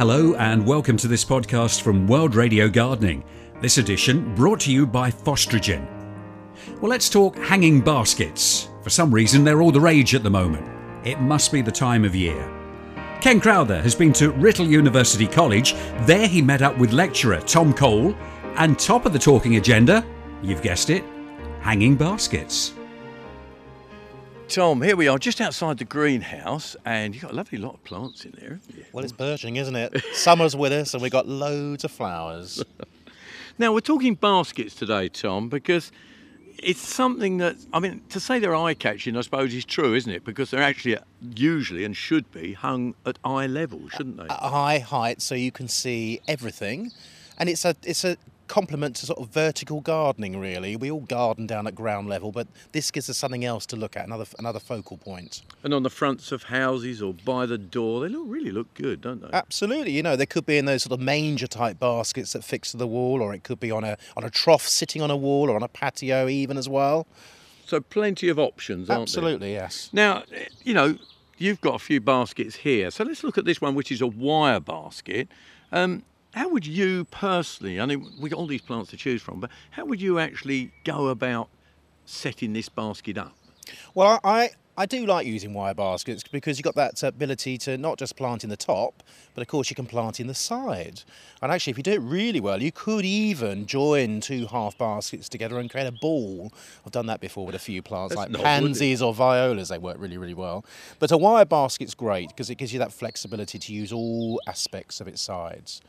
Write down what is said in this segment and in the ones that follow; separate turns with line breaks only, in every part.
Hello, and welcome to this podcast from World Radio Gardening. This edition brought to you by Phostrogen. Well, let's talk hanging baskets. For some reason, they're all the rage at the moment. It must be the time of year. Ken Crowther has been to Writtle University College. There he met up with lecturer Tom Cole. And top of the talking agenda, you've guessed it, hanging baskets.
Tom, here we are just outside the greenhouse, and you've got a lovely lot of plants in there, haven't?
Well, it's burgeoning, isn't it? Summer's with us, and we've got loads of flowers.
Now, we're talking baskets today, Tom, because it's something that, I mean, to say they're eye catching, I suppose, is true, isn't it? Because they're actually usually and should be hung at eye level, shouldn't they?
At a high height, so you can see everything, and it's a it's a complement to sort of vertical gardening. Really, we all garden down at ground level, but this gives us something else to look at, another another focal point.
And on the fronts of houses or by the door, they look really look good, don't they?
Absolutely, you know, they could be in those sort of manger type baskets that fix to the wall, or it could be on a on a trough sitting on a wall, or on a patio even as well.
So plenty of options, aren't they?
Absolutely, yes.
Now, you know, you've got a few baskets here, so let's look at this one, which is a wire basket. Um, how would you personally, I mean, we've got all these plants to choose from, but how would you actually go about setting this basket up?
Well, I, I, do like using wire baskets because you've got that ability to not just plant in the top, but of course you can plant in the side. And actually, if you do it really well, you could even join two half baskets together and create a ball. I've done that before with a few plants
That's
like pansies or violas. They work really, really well. But a wire basket's great because it gives you that flexibility to use all aspects of its sides.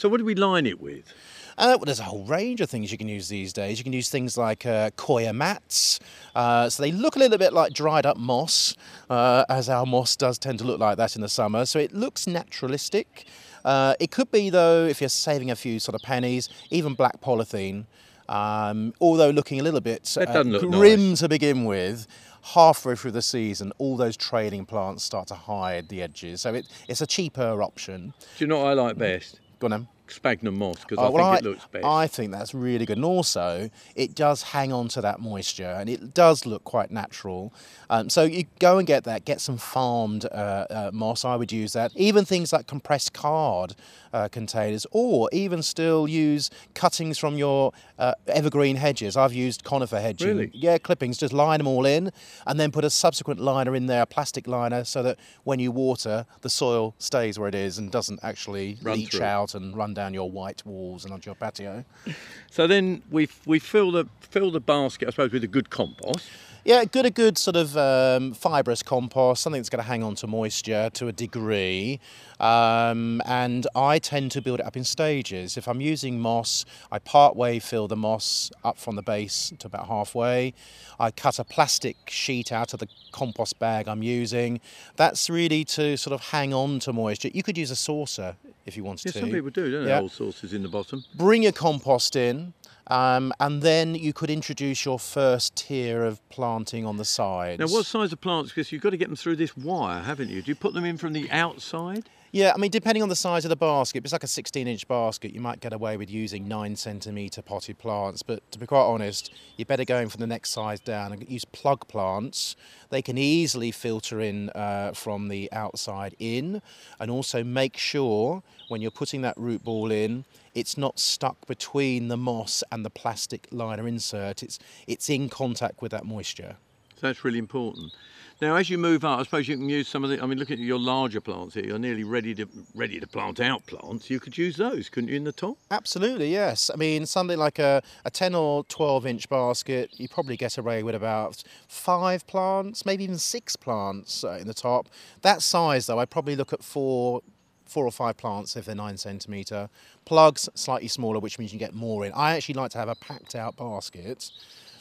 So, what do we line it with?
Uh, well, there's a whole range of things you can use these days. You can use things like uh, coir mats. Uh, so they look a little bit like dried up moss, uh, as our moss does tend to look like that in the summer. So it looks naturalistic. Uh, it could be, though, if you're saving a few sort of pennies, even black polythene. Um, although looking a little bit uh, grim to begin with, halfway through the season, all those trailing plants start to hide the edges. So it, it's a cheaper option.
Do you know what I like best?
Go on then.
Sphagnum moss, because
Uh,
I
well,
think it looks best.
I think that's really good, and also it does hang on to that moisture, and it does look quite natural. Um, so you go and get that, get some farmed uh, uh, moss. I would use that. Even things like compressed card uh, containers, or even still use cuttings from your uh, evergreen hedges. I've used conifer hedging.
Really?
Yeah, clippings. Just line them all in, and then put a subsequent liner in there, a plastic liner, so that when you water, the soil stays where it is and doesn't actually
Run
leach
through.
out and run down your white walls and onto your patio.
So then we we fill the fill the basket, I suppose, with a good compost.
Yeah, good a good sort of um, fibrous compost, something that's going to hang on to moisture to a degree. Um, and I tend to build it up in stages. If I'm using moss, I part way fill the moss up from the base to about halfway. I cut a plastic sheet out of the compost bag I'm using. That's really to sort of hang on to moisture. You could use a saucer if you wanted
Yeah,
to.
some people do, don't they?
Yeah.
Old sauces in the bottom.
bring your compost in, um, and then you could introduce your first tier of planting on the sides.
Now, what size of plants? Because you've got to get them through this wire, haven't you? Do you put them in from the outside?
Yeah, I mean, depending on the size of the basket, if it's like a 16 inch basket, you might get away with using 9 centimetre potted plants. But to be quite honest, you're better going from the next size down and use plug plants. They can easily filter in uh, from the outside in, and also make sure when you're putting that root ball in, it's not stuck between the moss and the plastic liner insert. It's, it's in contact with that moisture.
So that's really important. Now, as you move up, I suppose you can use some of the. I mean, look at your larger plants here. You're nearly ready to ready to plant out plants. You could use those, couldn't you, in the top?
Absolutely, yes. I mean, something like a, a 10 or 12 inch basket, you probably get away with about five plants, maybe even six plants uh, in the top. That size, though, I'd probably look at four. Four or five plants if they're nine centimetre. Plugs slightly smaller, which means you get more in. I actually like to have a packed out basket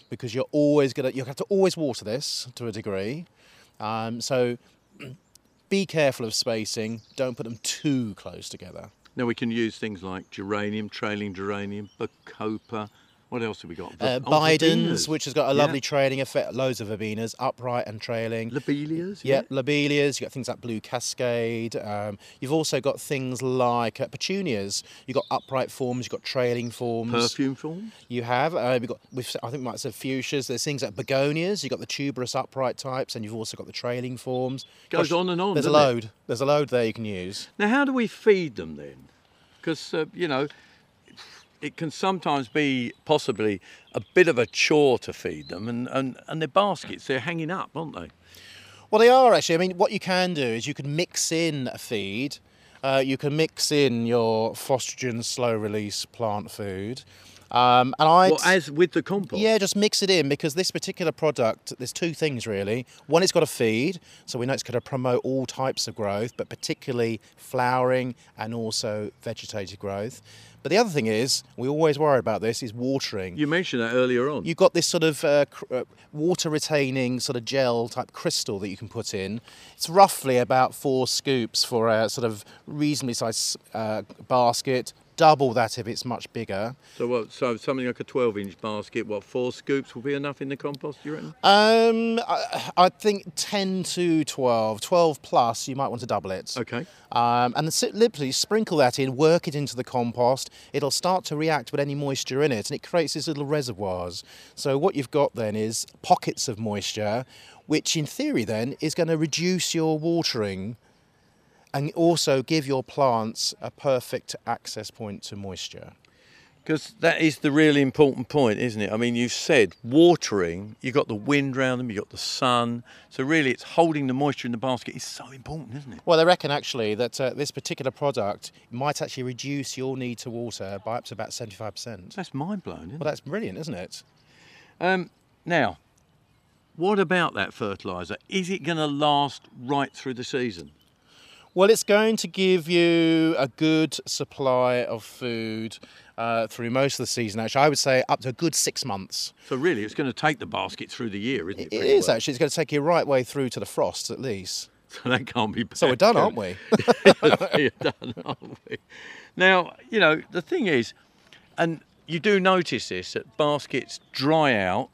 because you're always gonna you have to always water this to a degree. Um, so be careful of spacing. Don't put them too close together.
Now we can use things like geranium, trailing geranium, bacopa, What else have we got?
Uh,
Oh,
Bidens, which has got a
Yeah.
lovely trailing effect, loads of verbenas, upright and trailing.
Lobelias.
Yeah, lobelias. You've got things like blue cascade. Um, you've also got things like uh, petunias. You've got upright forms. You've got trailing forms.
Perfume form.
You have. Uh, we've got. We've, I think we might say fuchsias. There's things like begonias. You've got the tuberous upright types, and you've also got the trailing forms.
Goes on and on,
There's a
doesn't it?
load. There's a load there you can use.
Now, how do we feed them then? Because uh, you know, it can sometimes be possibly a bit of a chore to feed them, and and and their baskets they're hanging up, aren't they?
Well, they are actually. I mean, what you can do is you can mix in a feed. Uh, you can mix in your Phostrogen slow release plant food. Um, and I
Well, as with the compost.
Yeah, just mix it in because this particular product, there's two things really. One, it's got a feed, so we know it's going to promote all types of growth, but particularly flowering and also vegetative growth. But the other thing is, we always worry about this, is watering.
You mentioned that earlier on.
You've got this sort of uh, cr- uh, water retaining sort of gel type crystal that you can put in. It's roughly about four scoops for a sort of reasonably sized uh, basket, double that if it's much bigger.
So what? So something like a 12-inch basket. What? Four scoops will be enough in the compost. You reckon?
Um, I, I think 10 to 12, 12 plus, you might want to double it.
Okay.
Um, and then si- literally sprinkle that in, work it into the compost. It'll start to react with any moisture in it, and it creates these little reservoirs. So what you've got then is pockets of moisture, which in theory then is going to reduce your watering and also give your plants a perfect access point to moisture.
Because that is the really important point, isn't it? I mean, you've said watering, you've got the wind around them, you've got the sun. So, really, it's holding the moisture in the basket is so important, isn't it?
Well, they reckon actually that uh, this particular product might actually reduce your need to water by up to about 75%.
That's mind blowing, isn't
Well, that's brilliant, isn't it?
it? Um, now, what about that fertiliser? Is it going to last right through the season?
Well, it's going to give you a good supply of food uh, through most of the season. Actually, I would say up to a good six months.
So, really, it's going to take the basket through the year, isn't it?
It is
well?
actually. It's going to take you right way through to the frost at least.
So, that can't be bad.
So we're done, aren't we?
You're done, aren't we? Now, you know, the thing is, and you do notice this, that baskets dry out.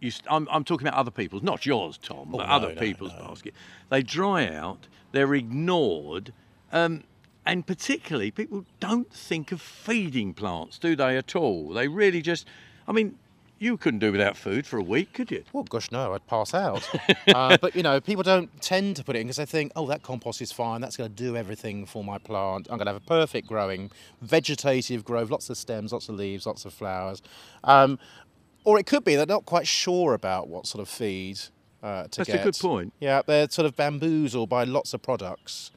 You, I'm, I'm talking about other people's, not yours, Tom, but
no,
other
no,
people's
no.
basket. They dry out, they're ignored, um, and particularly people don't think of feeding plants, do they, at all? They really just, I mean, you couldn't do without food for a week, could you?
Well, gosh, no, I'd pass out. uh, but you know, people don't tend to put it in because they think, oh, that compost is fine. That's going to do everything for my plant. I'm going to have a perfect growing, vegetative growth, lots of stems, lots of leaves, lots of flowers. Um, or it could be they're not quite sure about what sort of feed uh, to
That's a good point.
Yeah, they're sort of bamboozled by lots of products.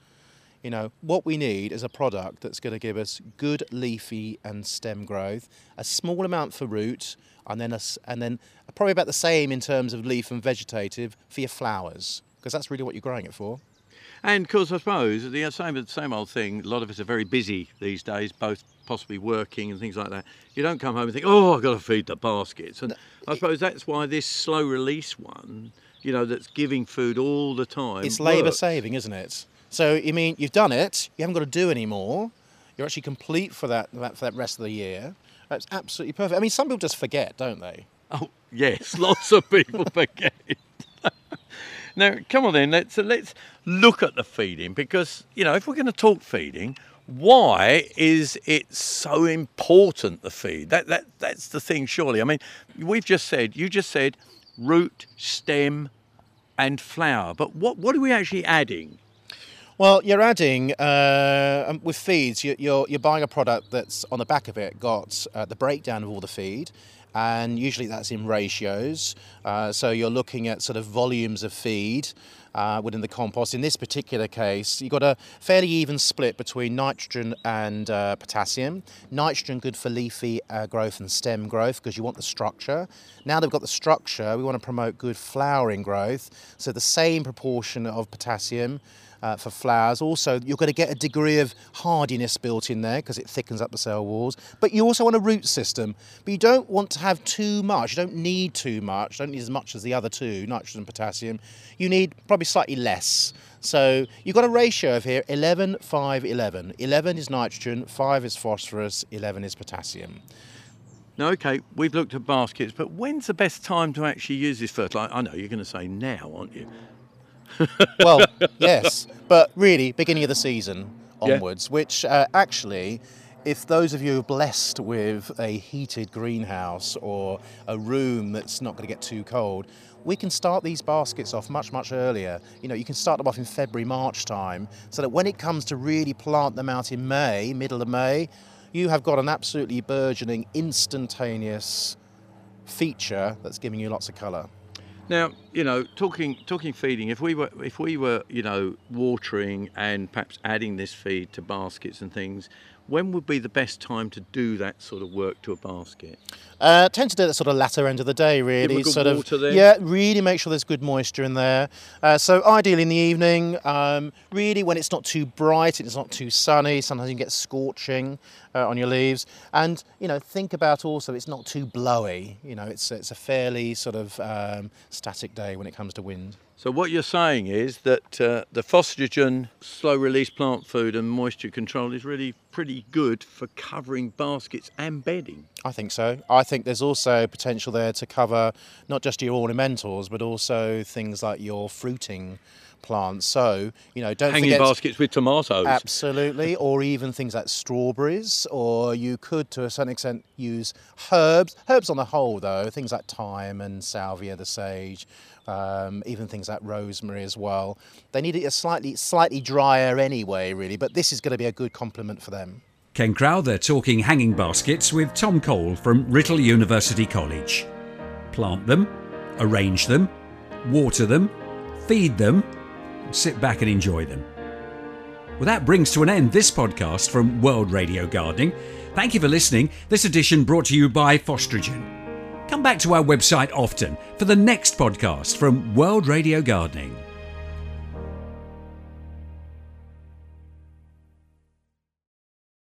You know, what we need is a product that's going to give us good leafy and stem growth, a small amount for root, and then a and then probably about the same in terms of leaf and vegetative for your flowers, because that's really what you're growing it for.
And of course, I suppose the same same old thing. A lot of us are very busy these days, both possibly working and things like that. You don't come home and think, "Oh, I've got to feed the baskets." And I suppose that's why this slow release one, you know, that's giving food all the time.
It's labour saving, isn't it? So you mean you've done it, you haven't got to do any more. You're actually complete for that, that for that rest of the year. That's absolutely perfect. I mean, some people just forget, don't they?
Oh yes, lots of people forget. now, come on then. Let's let's look at the feeding because you know if we're going to talk feeding, why is it so important? The feed that that that's the thing. Surely, I mean, we've just said you just said root, stem, and flower. But what what are we actually adding?
Well, you're adding uh, um, with feeds. you- You're you're buying a product that's on the back of it got uh, the breakdown of all the feed, and usually that's in ratios. Uh, so you're looking at sort of volumes of feed uh, within the compost. In this particular case, you've got a fairly even split between nitrogen and uh, potassium. Nitrogen good for leafy uh, growth and stem growth because you want the structure. Now they've got the structure, we want to promote good flowering growth. So the same proportion of potassium uh, for flowers. Also, you're going to get a degree of hardiness built in there because it thickens up the cell walls. But you also want a root system. But you don't want to have too much. You don't need too much. You don't need as much as the other two, nitrogen and potassium. You need probably slightly less. So you've got a ratio of here 11, 5, 11. 11 is nitrogen, 5 is phosphorus, 11 is potassium.
Now, okay, we've looked at baskets, but when's the best time to actually use this fertiliser? I know you're going to say now, aren't you?
Well, yes, but really, beginning of the season
Yeah.
onwards, which uh, actually, if those of you are blessed with a heated greenhouse or a room that's not going to get too cold, we can start these baskets off much, much earlier. You know, you can start them off in February, March time, so that when it comes to really plant them out in May, middle of May, you have got an absolutely burgeoning, instantaneous feature that's giving you lots of colour.
Now, you know, talking talking feeding. If we were if we were you know watering and perhaps adding this feed to baskets and things, when would be the best time to do that sort of work to a basket?
Uh, tend to do that sort of latter end of the day, really. sort of,
then?
yeah, really make sure there's good moisture in there. Uh, so ideally in the evening, um, really when it's not too bright, it's not too sunny. Sometimes you can get scorching uh, on your leaves, and you know think about also it's not too blowy. You know, it's it's a fairly sort of um, static day when it comes to wind.
So what you're saying is that uh, the Phostrogen slow release plant food and moisture control is really pretty good for covering baskets and bedding.
I think so. I think there's also potential there to cover not just your ornamentals, but also things like your fruiting plants. So, you know, don't
Hanging
forget
baskets with tomatoes.
Absolutely, or even things like strawberries, or you could to a certain extent use herbs. Herbs on the whole, though, things like thyme and salvia, the sage, um, even things like rosemary as well. They need it a slightly slightly drier anyway, really, but this is going to be a good complement for them.
Ken Crowther talking hanging baskets with Tom Cole from Writtle University College. Plant them, arrange them, water them, feed them, sit back and enjoy them. Well, that brings to an end this podcast from World Radio Gardening. Thank you for listening. This edition brought to you by Phostrogen. Come back to our website often for the next podcast from World Radio Gardening.